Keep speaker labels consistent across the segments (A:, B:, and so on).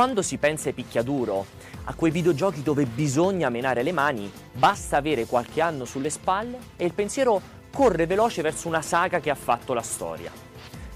A: quando si pensa ai picchiaduro, a quei videogiochi dove bisogna menare le mani, basta avere qualche anno sulle spalle e il pensiero corre veloce verso una saga che ha fatto la storia.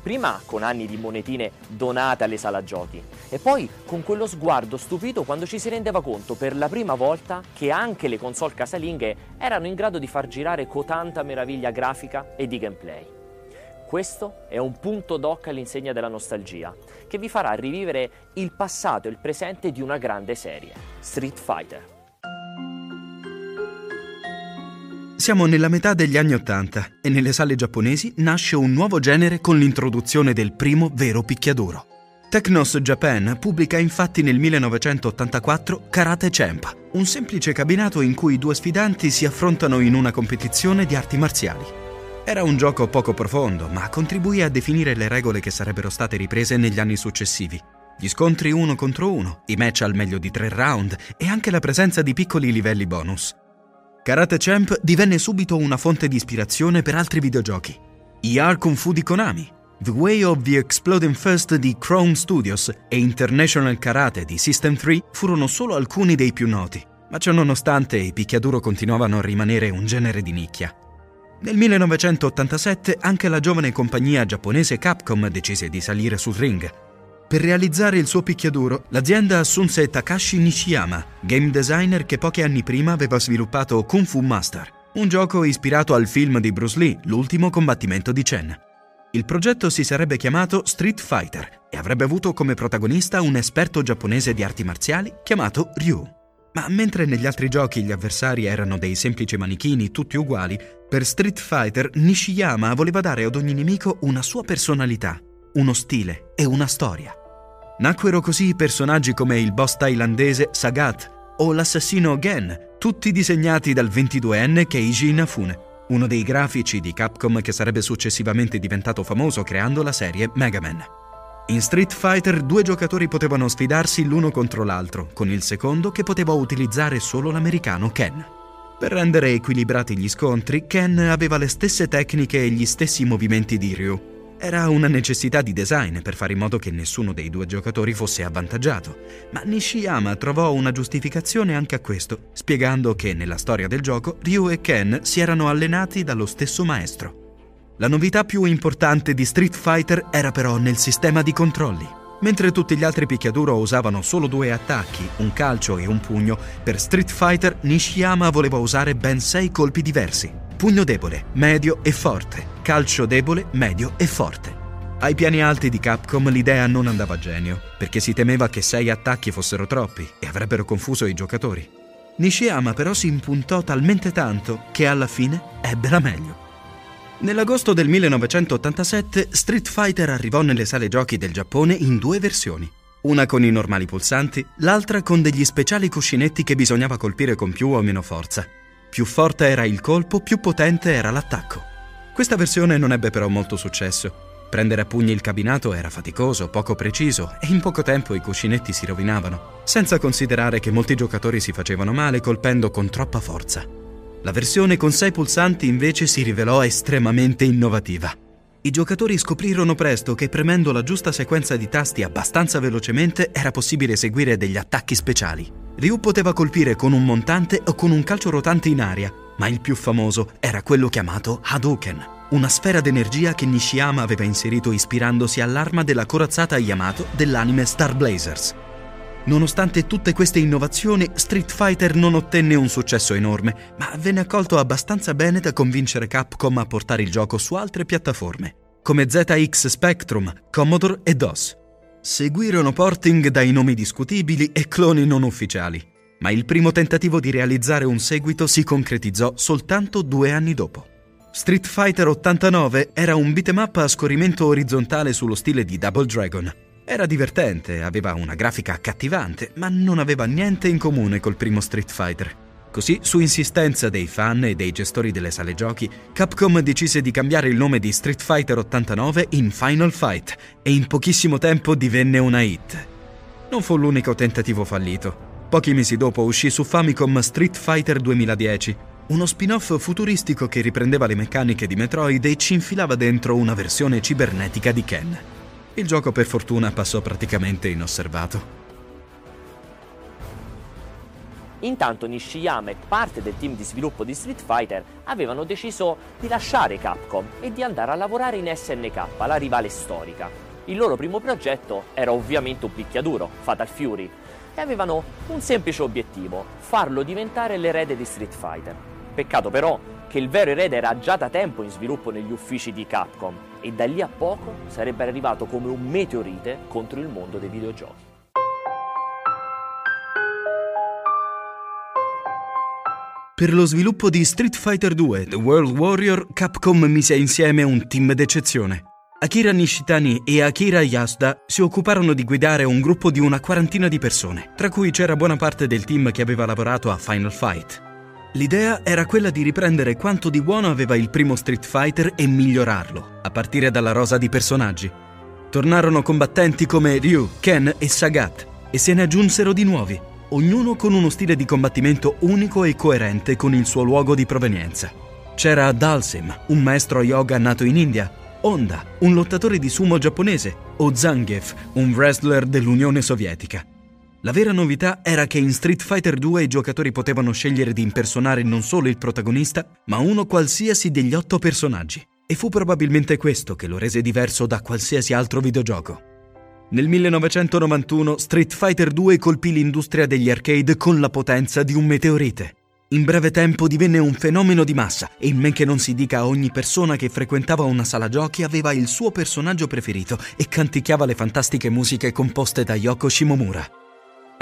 A: Prima con anni di monetine donate alle sala giochi e poi con quello sguardo stupito quando ci si rendeva conto per la prima volta che anche le console casalinghe erano in grado di far girare cotanta meraviglia grafica e di gameplay. Questo è un punto doc all'insegna della nostalgia, che vi farà rivivere il passato e il presente di una grande serie, Street Fighter.
B: Siamo nella metà degli anni Ottanta e nelle sale giapponesi nasce un nuovo genere con l'introduzione del primo vero picchiaduro. Technos Japan pubblica infatti nel 1984 Karate Champ, un semplice cabinato in cui due sfidanti si affrontano in una competizione di arti marziali. Era un gioco poco profondo, ma contribuì a definire le regole che sarebbero state riprese negli anni successivi. Gli scontri uno contro uno, i match al meglio di tre round e anche la presenza di piccoli livelli bonus. Karate Champ divenne subito una fonte di ispirazione per altri videogiochi. ER Kung Fu di Konami, The Way of the Exploding First di Chrome Studios e International Karate di System 3 furono solo alcuni dei più noti, ma ciononostante i picchiaduro continuavano a rimanere un genere di nicchia. Nel 1987 anche la giovane compagnia giapponese Capcom decise di salire sul ring per realizzare il suo picchiaduro, l'azienda assunse Takashi Nishiyama, game designer che pochi anni prima aveva sviluppato Kung Fu Master, un gioco ispirato al film di Bruce Lee, L'ultimo combattimento di Chen. Il progetto si sarebbe chiamato Street Fighter e avrebbe avuto come protagonista un esperto giapponese di arti marziali chiamato Ryu. Ma mentre negli altri giochi gli avversari erano dei semplici manichini tutti uguali, per Street Fighter Nishiyama voleva dare ad ogni nemico una sua personalità, uno stile e una storia. Nacquero così personaggi come il boss thailandese Sagat o l'assassino Gen, tutti disegnati dal 22enne Keiji Inafune, uno dei grafici di Capcom che sarebbe successivamente diventato famoso creando la serie Mega Man. In Street Fighter due giocatori potevano sfidarsi l'uno contro l'altro, con il secondo che poteva utilizzare solo l'americano Ken. Per rendere equilibrati gli scontri, Ken aveva le stesse tecniche e gli stessi movimenti di Ryu, era una necessità di design per fare in modo che nessuno dei due giocatori fosse avvantaggiato, ma Nishiyama trovò una giustificazione anche a questo, spiegando che nella storia del gioco Ryu e Ken si erano allenati dallo stesso maestro. La novità più importante di Street Fighter era però nel sistema di controlli. Mentre tutti gli altri picchiaduro usavano solo due attacchi, un calcio e un pugno, per Street Fighter Nishiyama voleva usare ben sei colpi diversi. Pugno debole, medio e forte, calcio debole, medio e forte. Ai piani alti di Capcom l'idea non andava a genio, perché si temeva che sei attacchi fossero troppi e avrebbero confuso i giocatori. Nishiyama però si impuntò talmente tanto che alla fine ebbe la meglio. Nell'agosto del 1987 Street Fighter arrivò nelle sale giochi del Giappone in due versioni. Una con i normali pulsanti, l'altra con degli speciali cuscinetti che bisognava colpire con più o meno forza. Più forte era il colpo, più potente era l'attacco. Questa versione non ebbe però molto successo. Prendere a pugni il cabinato era faticoso, poco preciso e in poco tempo i cuscinetti si rovinavano, senza considerare che molti giocatori si facevano male colpendo con troppa forza. La versione con sei pulsanti invece si rivelò estremamente innovativa. I giocatori scoprirono presto che premendo la giusta sequenza di tasti abbastanza velocemente era possibile eseguire degli attacchi speciali. Ryu poteva colpire con un montante o con un calcio rotante in aria, ma il più famoso era quello chiamato Hadouken, una sfera d'energia che Nishiyama aveva inserito ispirandosi all'arma della corazzata Yamato dell'anime Star Blazers. Nonostante tutte queste innovazioni, Street Fighter non ottenne un successo enorme, ma venne accolto abbastanza bene da convincere Capcom a portare il gioco su altre piattaforme, come ZX Spectrum, Commodore e DOS. Seguirono porting dai nomi discutibili e cloni non ufficiali ma il primo tentativo di realizzare un seguito si concretizzò soltanto due anni dopo. Street Fighter 89 era un beat'em up a scorrimento orizzontale sullo stile di Double Dragon. Era divertente, aveva una grafica accattivante, ma non aveva niente in comune col primo Street Fighter. Così, su insistenza dei fan e dei gestori delle sale giochi, Capcom decise di cambiare il nome di Street Fighter 89 in Final Fight e in pochissimo tempo divenne una hit. Non fu l'unico tentativo fallito. Pochi mesi dopo uscì su Famicom Street Fighter 2010, uno spin-off futuristico che riprendeva le meccaniche di Metroid e ci infilava dentro una versione cibernetica di Ken. Il gioco per fortuna passò praticamente inosservato.
A: Intanto Nishiyama e parte del team di sviluppo di Street Fighter avevano deciso di lasciare Capcom e di andare a lavorare in SNK, la rivale storica. Il loro primo progetto era ovviamente un picchiaduro, Fatal Fury, e avevano un semplice obiettivo, farlo diventare l'erede di Street Fighter. Peccato però che il vero erede era già da tempo in sviluppo negli uffici di Capcom e da lì a poco sarebbe arrivato come un meteorite contro il mondo dei videogiochi.
B: Per lo sviluppo di Street Fighter 2 The World Warrior, Capcom mise insieme un team d'eccezione. Akira Nishitani e Akira Yasuda si occuparono di guidare un gruppo di una quarantina di persone, tra cui c'era buona parte del team che aveva lavorato a Final Fight. L'idea era quella di riprendere quanto di buono aveva il primo Street Fighter e migliorarlo, a partire dalla rosa di personaggi. Tornarono combattenti come Ryu, Ken e Sagat, e se ne aggiunsero di nuovi, ognuno con uno stile di combattimento unico e coerente con il suo luogo di provenienza. C'era Dalsim, un maestro yoga nato in India, Honda, un lottatore di sumo giapponese, o Zangief, un wrestler dell'Unione Sovietica. La vera novità era che in Street Fighter 2 i giocatori potevano scegliere di impersonare non solo il protagonista, ma uno qualsiasi degli otto personaggi. E fu probabilmente questo che lo rese diverso da qualsiasi altro videogioco. Nel 1991 Street Fighter 2 colpì l'industria degli arcade con la potenza di un meteorite. In breve tempo divenne un fenomeno di massa e in men che non si dica ogni persona che frequentava una sala giochi aveva il suo personaggio preferito e canticchiava le fantastiche musiche composte da Yoko Shimomura.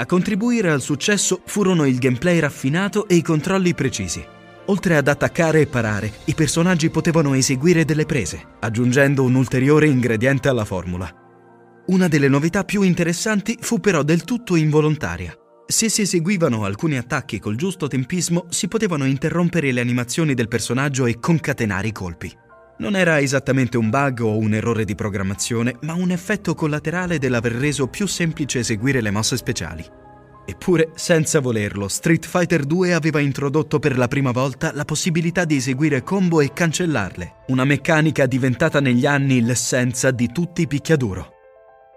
B: A contribuire al successo furono il gameplay raffinato e i controlli precisi. Oltre ad attaccare e parare, i personaggi potevano eseguire delle prese, aggiungendo un ulteriore ingrediente alla formula. Una delle novità più interessanti fu però del tutto involontaria. Se si eseguivano alcuni attacchi col giusto tempismo, si potevano interrompere le animazioni del personaggio e concatenare i colpi. Non era esattamente un bug o un errore di programmazione, ma un effetto collaterale dell'aver reso più semplice eseguire le mosse speciali. Eppure, senza volerlo, Street Fighter 2 aveva introdotto per la prima volta la possibilità di eseguire combo e cancellarle, una meccanica diventata negli anni l'essenza di tutti i picchiaduro.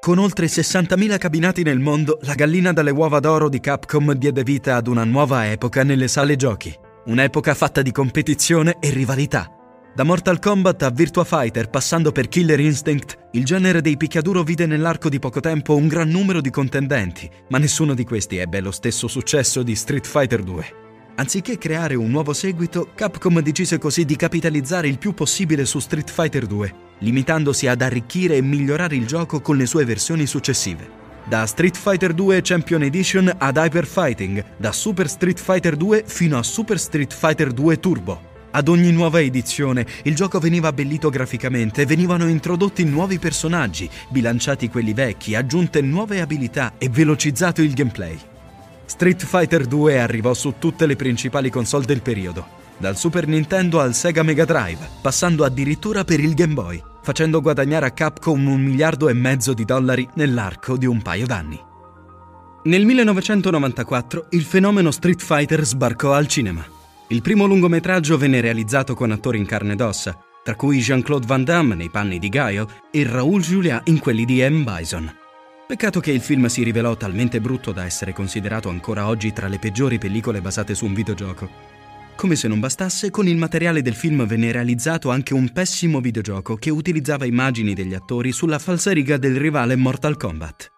B: Con oltre 60.000 cabinati nel mondo, la gallina dalle uova d'oro di Capcom diede vita ad una nuova epoca nelle sale giochi. Un'epoca fatta di competizione e rivalità. Da Mortal Kombat a Virtua Fighter, passando per Killer Instinct, il genere dei picchiaduro vide nell'arco di poco tempo un gran numero di contendenti, ma nessuno di questi ebbe lo stesso successo di Street Fighter 2. Anziché creare un nuovo seguito, Capcom decise così di capitalizzare il più possibile su Street Fighter 2 limitandosi ad arricchire e migliorare il gioco con le sue versioni successive. Da Street Fighter 2 Champion Edition ad Hyper Fighting, da Super Street Fighter 2 fino a Super Street Fighter 2 Turbo. Ad ogni nuova edizione il gioco veniva abbellito graficamente, venivano introdotti nuovi personaggi, bilanciati quelli vecchi, aggiunte nuove abilità e velocizzato il gameplay. Street Fighter 2 arrivò su tutte le principali console del periodo, dal Super Nintendo al Sega Mega Drive, passando addirittura per il Game Boy, facendo guadagnare a Capcom un miliardo e mezzo di dollari nell'arco di un paio d'anni. Nel 1994 il fenomeno Street Fighter sbarcò al cinema. Il primo lungometraggio venne realizzato con attori in carne ed ossa, tra cui Jean-Claude Van Damme nei panni di Guile e Raoul Julia in quelli di M. Bison. Peccato che il film si rivelò talmente brutto da essere considerato ancora oggi tra le peggiori pellicole basate su un videogioco. Come se non bastasse, con il materiale del film venne realizzato anche un pessimo videogioco che utilizzava immagini degli attori sulla falsariga del rivale Mortal Kombat.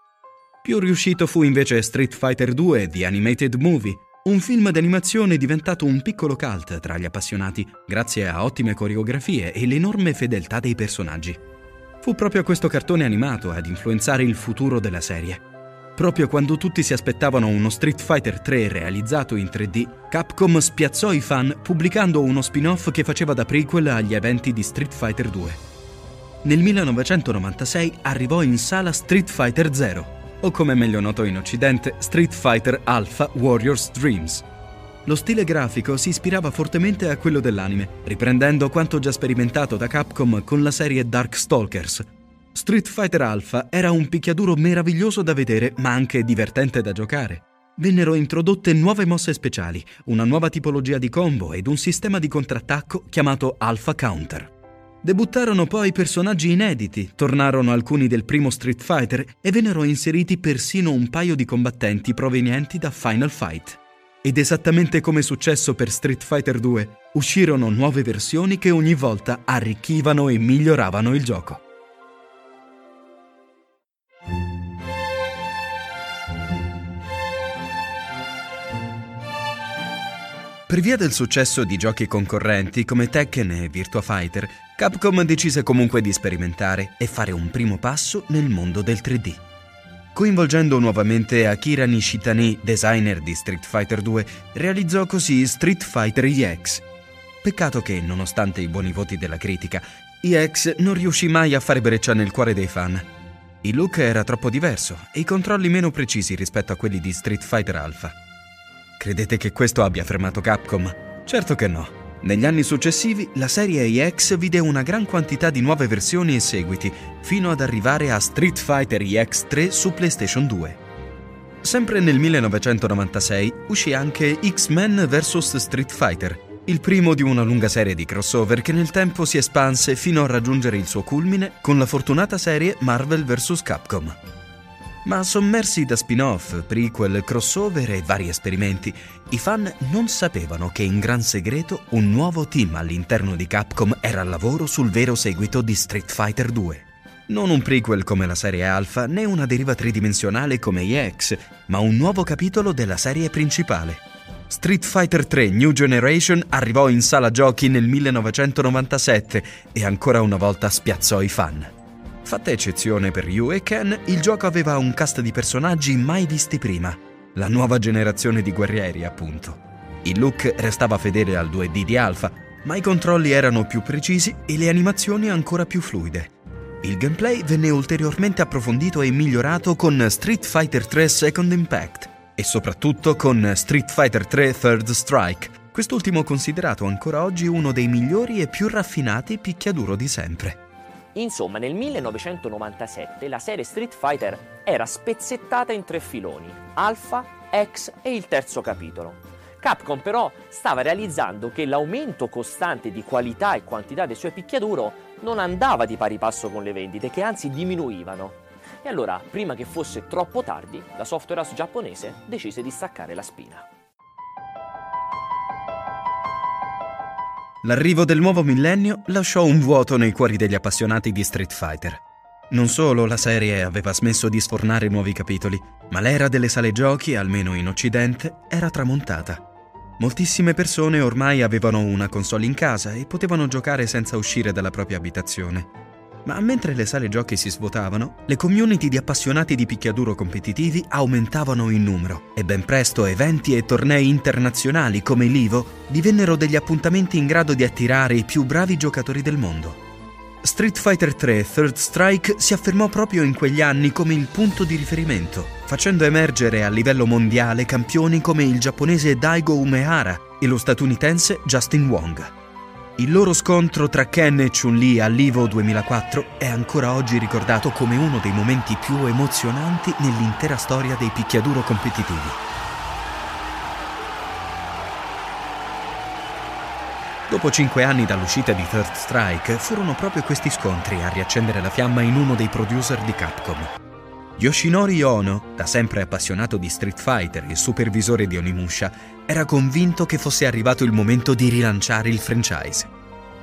B: Più riuscito fu invece Street Fighter 2 The Animated Movie, un film d'animazione diventato un piccolo cult tra gli appassionati grazie a ottime coreografie e l'enorme fedeltà dei personaggi. Fu proprio questo cartone animato ad influenzare il futuro della serie. Proprio quando tutti si aspettavano uno Street Fighter 3 realizzato in 3D, Capcom spiazzò i fan pubblicando uno spin-off che faceva da prequel agli eventi di Street Fighter 2. Nel 1996 arrivò in sala Street Fighter 0, o come meglio noto in Occidente, Street Fighter Alpha Warriors Dreams. Lo stile grafico si ispirava fortemente a quello dell'anime, riprendendo quanto già sperimentato da Capcom con la serie Darkstalkers, Street Fighter Alpha era un picchiaduro meraviglioso da vedere, ma anche divertente da giocare. Vennero introdotte nuove mosse speciali, una nuova tipologia di combo ed un sistema di contrattacco chiamato Alpha Counter. Debuttarono poi personaggi inediti, tornarono alcuni del primo Street Fighter e vennero inseriti persino un paio di combattenti provenienti da Final Fight. ed esattamente come è successo per Street Fighter 2, uscirono nuove versioni che ogni volta arricchivano e miglioravano il gioco. Per via del successo di giochi concorrenti come Tekken e Virtua Fighter, Capcom decise comunque di sperimentare e fare un primo passo nel mondo del 3D. Coinvolgendo nuovamente Akira Nishitani, designer di Street Fighter 2, realizzò così Street Fighter EX. Peccato che, nonostante i buoni voti della critica, EX non riuscì mai a fare breccia nel cuore dei fan. Il look era troppo diverso e i controlli meno precisi rispetto a quelli di Street Fighter Alpha. Credete che questo abbia fermato Capcom? Certo che no. Negli anni successivi la serie EX vide una gran quantità di nuove versioni e seguiti, fino ad arrivare a Street Fighter EX 3 su PlayStation 2. Sempre nel 1996 uscì anche X-Men vs Street Fighter, il primo di una lunga serie di crossover che nel tempo si espanse fino a raggiungere il suo culmine con la fortunata serie Marvel vs Capcom. Ma sommersi da spin-off, prequel, crossover e vari esperimenti, i fan non sapevano che in gran segreto un nuovo team all'interno di Capcom era al lavoro sul vero seguito di Street Fighter 2. Non un prequel come la serie Alpha, né una deriva tridimensionale come EX, ma un nuovo capitolo della serie principale. Street Fighter 3 New Generation arrivò in sala giochi nel 1997 e ancora una volta spiazzò i fan. Fatta eccezione per Yu e Ken, il gioco aveva un cast di personaggi mai visti prima. La nuova generazione di guerrieri, appunto. Il look restava fedele al 2D di Alpha, ma i controlli erano più precisi e le animazioni ancora più fluide. Il gameplay venne ulteriormente approfondito e migliorato con Street Fighter 3 Second Impact e soprattutto con Street Fighter 3 Third Strike, quest'ultimo considerato ancora oggi uno dei migliori e più raffinati picchiaduro di sempre.
A: Insomma, nel 1997 la serie Street Fighter era spezzettata in tre filoni, Alpha, X e il terzo capitolo. Capcom però stava realizzando che l'aumento costante di qualità e quantità dei suoi picchiaduro non andava di pari passo con le vendite, che anzi diminuivano. E allora, prima che fosse troppo tardi, la software house giapponese decise di staccare la spina.
B: L'arrivo del nuovo millennio lasciò un vuoto nei cuori degli appassionati di Street Fighter. Non solo la serie aveva smesso di sfornare nuovi capitoli, ma l'era delle sale giochi, almeno in Occidente, era tramontata. Moltissime persone ormai avevano una console in casa e potevano giocare senza uscire dalla propria abitazione. Ma mentre le sale giochi si svuotavano, le community di appassionati di picchiaduro competitivi aumentavano in numero e ben presto eventi e tornei internazionali come l'Ivo divennero degli appuntamenti in grado di attirare i più bravi giocatori del mondo. Street Fighter 3 Third Strike si affermò proprio in quegli anni come il punto di riferimento, facendo emergere a livello mondiale campioni come il giapponese Daigo Umehara e lo statunitense Justin Wong. Il loro scontro tra Ken e Chun-Li all'Ivo 2004 è ancora oggi ricordato come uno dei momenti più emozionanti nell'intera storia dei picchiaduro competitivi. Dopo cinque anni dall'uscita di Third Strike, furono proprio questi scontri a riaccendere la fiamma in uno dei producer di Capcom. Yoshinori Ono, da sempre appassionato di Street Fighter e supervisore di Onimusha, era convinto che fosse arrivato il momento di rilanciare il franchise.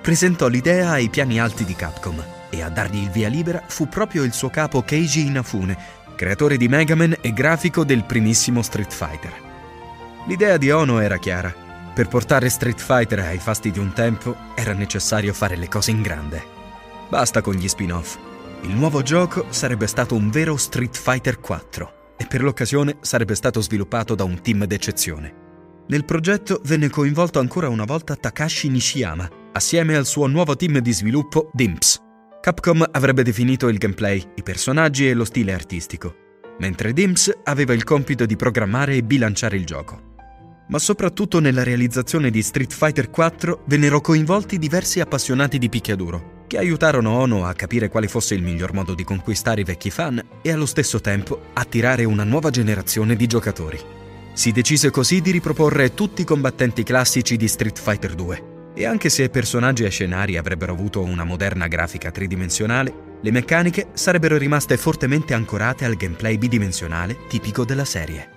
B: Presentò l'idea ai piani alti di Capcom e a dargli il via libera fu proprio il suo capo Keiji Inafune, creatore di Mega Man e grafico del primissimo Street Fighter. L'idea di Ono era chiara. Per portare Street Fighter ai fasti di un tempo era necessario fare le cose in grande. Basta con gli spin-off. Il nuovo gioco sarebbe stato un vero Street Fighter 4 e per l'occasione sarebbe stato sviluppato da un team d'eccezione. Nel progetto venne coinvolto ancora una volta Takashi Nishiyama, assieme al suo nuovo team di sviluppo Dimps. Capcom avrebbe definito il gameplay, i personaggi e lo stile artistico, mentre Dimps aveva il compito di programmare e bilanciare il gioco. Ma soprattutto nella realizzazione di Street Fighter 4 vennero coinvolti diversi appassionati di picchiaduro, che aiutarono Ono a capire quale fosse il miglior modo di conquistare i vecchi fan e allo stesso tempo attirare una nuova generazione di giocatori. Si decise così di riproporre tutti i combattenti classici di Street Fighter 2. E anche se personaggi e scenari avrebbero avuto una moderna grafica tridimensionale, le meccaniche sarebbero rimaste fortemente ancorate al gameplay bidimensionale tipico della serie.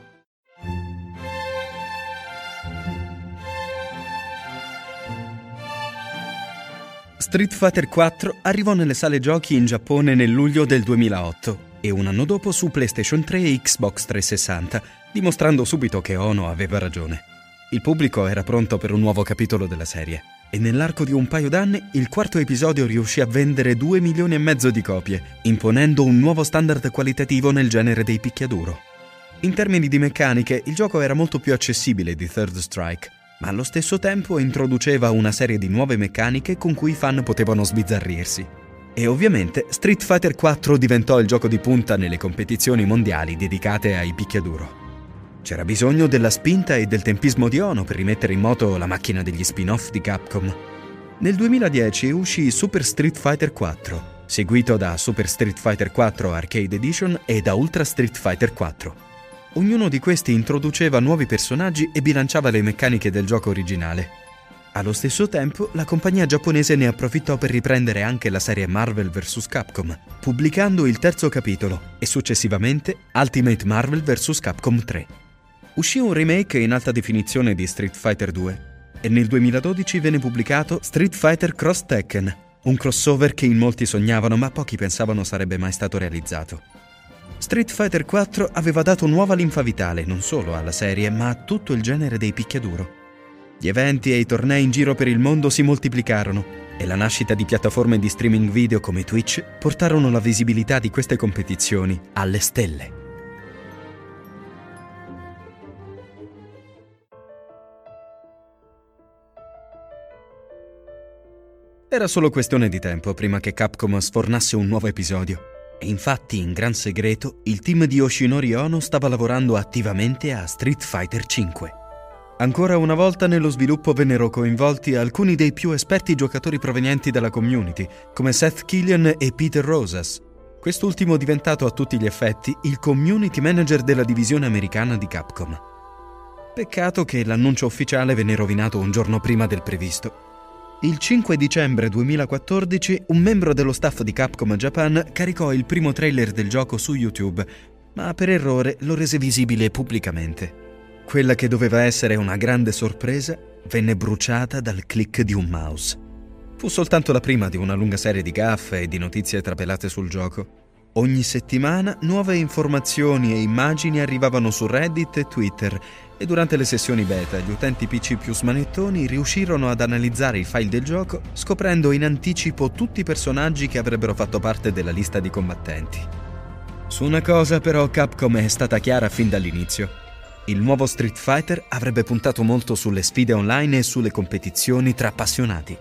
B: Street Fighter 4 arrivò nelle sale giochi in Giappone nel luglio del 2008 e un anno dopo su PlayStation 3 e Xbox 360, dimostrando subito che Ono aveva ragione. Il pubblico era pronto per un nuovo capitolo della serie e nell'arco di un paio d'anni il quarto episodio riuscì a vendere 2 milioni e mezzo di copie, imponendo un nuovo standard qualitativo nel genere dei picchiaduro. In termini di meccaniche, il gioco era molto più accessibile di Third Strike, ma allo stesso tempo introduceva una serie di nuove meccaniche con cui i fan potevano sbizzarrirsi. E ovviamente Street Fighter 4 diventò il gioco di punta nelle competizioni mondiali dedicate ai picchiaduro. C'era bisogno della spinta e del tempismo di Ono per rimettere in moto la macchina degli spin-off di Capcom. Nel 2010 uscì Super Street Fighter 4, seguito da Super Street Fighter 4 Arcade Edition e da Ultra Street Fighter 4. Ognuno di questi introduceva nuovi personaggi e bilanciava le meccaniche del gioco originale. Allo stesso tempo, la compagnia giapponese ne approfittò per riprendere anche la serie Marvel vs. Capcom, pubblicando il terzo capitolo e successivamente Ultimate Marvel vs. Capcom 3. Uscì un remake in alta definizione di Street Fighter 2 e nel 2012 venne pubblicato Street Fighter Cross Tekken, un crossover che in molti sognavano ma pochi pensavano sarebbe mai stato realizzato. Street Fighter 4 aveva dato nuova linfa vitale non solo alla serie, ma a tutto il genere dei picchiaduro. Gli eventi e i tornei in giro per il mondo si moltiplicarono e la nascita di piattaforme di streaming video come Twitch portarono la visibilità di queste competizioni alle stelle. Era solo questione di tempo prima che Capcom sfornasse un nuovo episodio. E infatti, in gran segreto, il team di Yoshinori Ono stava lavorando attivamente a Street Fighter V. Ancora una volta nello sviluppo vennero coinvolti alcuni dei più esperti giocatori provenienti dalla community, come Seth Killian e Peter Rosas. Quest'ultimo diventato a tutti gli effetti il community manager della divisione americana di Capcom. Peccato che l'annuncio ufficiale venne rovinato un giorno prima del previsto il 5 dicembre 2014 un membro dello staff di Capcom Japan caricò il primo trailer del gioco su YouTube, ma per errore lo rese visibile pubblicamente. Quella che doveva essere una grande sorpresa venne bruciata dal click di un mouse. Fu soltanto la prima di una lunga serie di gaffe e di notizie trapelate sul gioco. Ogni settimana nuove informazioni e immagini arrivavano su Reddit e Twitter e durante le sessioni beta gli utenti PC più smanettoni riuscirono ad analizzare i file del gioco scoprendo in anticipo tutti i personaggi che avrebbero fatto parte della lista di combattenti. Su una cosa però Capcom è stata chiara fin dall'inizio. Il nuovo Street Fighter avrebbe puntato molto sulle sfide online e sulle competizioni tra appassionati.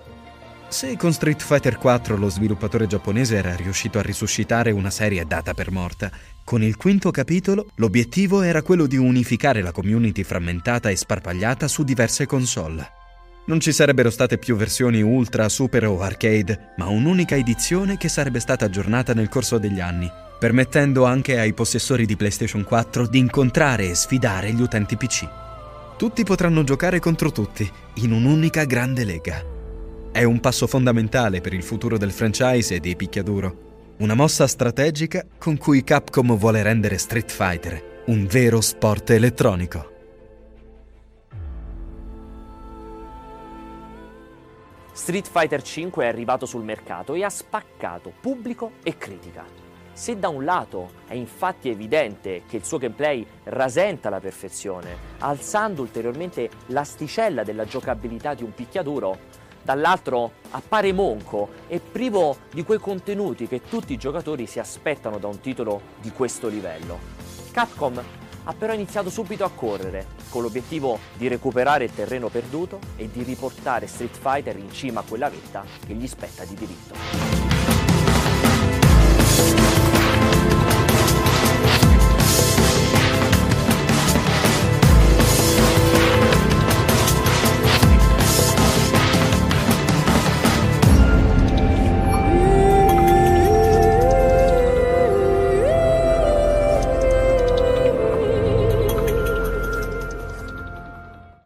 B: Se con Street Fighter 4 lo sviluppatore giapponese era riuscito a risuscitare una serie data per morta, con il quinto capitolo l'obiettivo era quello di unificare la community frammentata e sparpagliata su diverse console. Non ci sarebbero state più versioni Ultra, Super o Arcade, ma un'unica edizione che sarebbe stata aggiornata nel corso degli anni, permettendo anche ai possessori di PlayStation 4 di incontrare e sfidare gli utenti PC. Tutti potranno giocare contro tutti, in un'unica grande lega. È un passo fondamentale per il futuro del franchise e dei picchiaduro una mossa strategica con cui Capcom vuole rendere Street Fighter un vero sport elettronico.
A: Street Fighter V è arrivato sul mercato e ha spaccato pubblico e critica. Se da un lato è infatti evidente che il suo gameplay rasenta la perfezione, alzando ulteriormente l'asticella della giocabilità di un picchiaduro, dall'altro appare monco e privo di quei contenuti che tutti i giocatori si aspettano da un titolo di questo livello. Capcom ha però iniziato subito a correre, con l'obiettivo di recuperare il terreno perduto e di riportare Street Fighter in cima a quella vetta che gli spetta di diritto.